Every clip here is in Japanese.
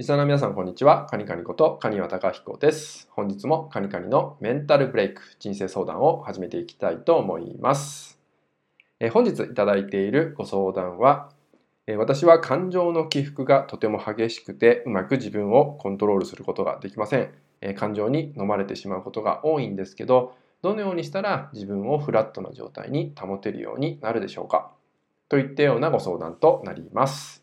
リスナーの皆さん、こんにちは。カニカニことカニワタカヒコです。本日もカニカニのメンタルブレイク、人生相談を始めていきたいと思います。え本日いただいているご相談は、え私は感情の起伏がとても激しくて、うまく自分をコントロールすることができません。え感情に飲まれてしまうことが多いんですけど、どのようにしたら自分をフラットな状態に保てるようになるでしょうかといったようなご相談となります。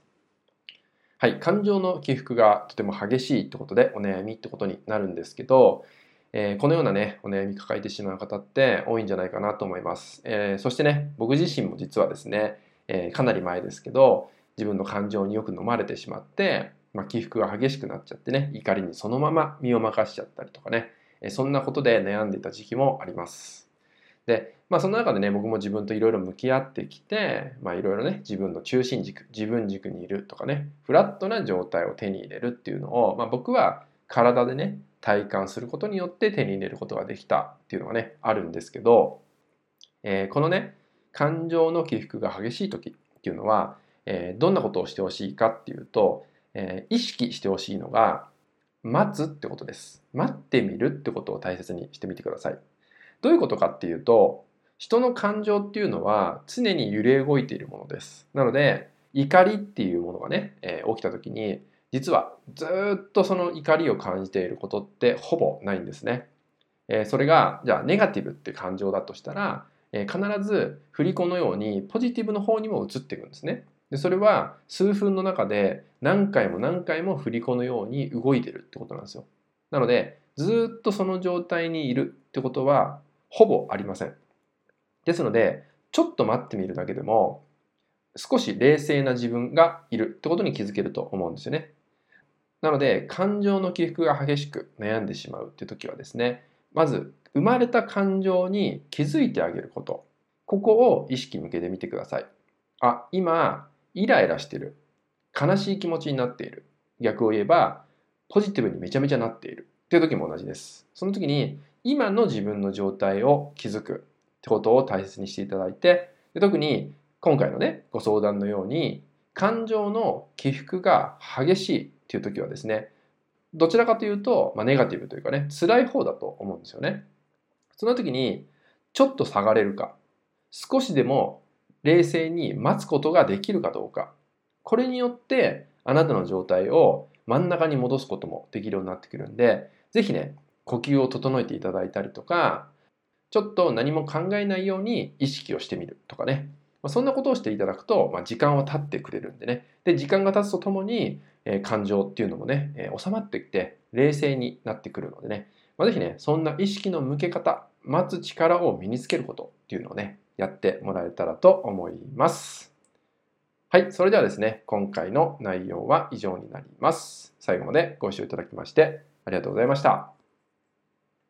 はい、感情の起伏がとても激しいってことでお悩みってことになるんですけど、えー、このようなね、お悩み抱えてしまう方って多いんじゃないかなと思います。えー、そしてね、僕自身も実はですね、えー、かなり前ですけど、自分の感情によく飲まれてしまって、まあ、起伏が激しくなっちゃってね、怒りにそのまま身を任しちゃったりとかね、えそんなことで悩んでいた時期もあります。で、まあその中でね、僕も自分といろいろ向き合ってきて、いろいろね、自分の中心軸、自分軸にいるとかね、フラットな状態を手に入れるっていうのを、まあ僕は体でね、体感することによって手に入れることができたっていうのがね、あるんですけど、えー、このね、感情の起伏が激しい時っていうのは、えー、どんなことをしてほしいかっていうと、えー、意識してほしいのが、待つってことです。待ってみるってことを大切にしてみてください。どういうことかっていうと人の感情っていうのは常に揺れ動いているものです。なので怒りっていうものがね、えー、起きた時に実はずっとその怒りを感じていることってほぼないんですね。えー、それがじゃあネガティブって感情だとしたら、えー、必ず振り子のようにポジティブの方にも移っていくんですね。でそれは数分の中で何回も何回も振り子のように動いてるってことなんですよ。なのでずっとその状態にいるってことはほぼありません。ですので、ちょっと待ってみるだけでも、少し冷静な自分がいるってことに気づけると思うんですよね。なので、感情の起伏が激しく悩んでしまうっていう時はですね、まず、生まれた感情に気づいてあげること。ここを意識向けてみてください。あ、今、イライラしてる。悲しい気持ちになっている。逆を言えば、ポジティブにめちゃめちゃなっている。っていう時も同じです。その時に、今の自分の状態を気づくってことを大切にしていただいてで特に今回のねご相談のように感情の起伏が激しいっていう時はですねどちらかというと、まあ、ネガティブというかね辛い方だと思うんですよね。その時にちょっと下がれるか少しでも冷静に待つことができるかどうかこれによってあなたの状態を真ん中に戻すこともできるようになってくるんで是非ね呼吸を整えていただいたりとか、ちょっと何も考えないように意識をしてみるとかね。まそんなことをしていただくと、まあ、時間は経ってくれるんでね。で、時間が経つとともに、え、感情っていうのもね、え、収まってきて、冷静になってくるのでね。まあ、ぜひね、そんな意識の向け方、待つ力を身につけることっていうのをね、やってもらえたらと思います。はい、それではですね、今回の内容は以上になります。最後までご視聴いただきましてありがとうございました。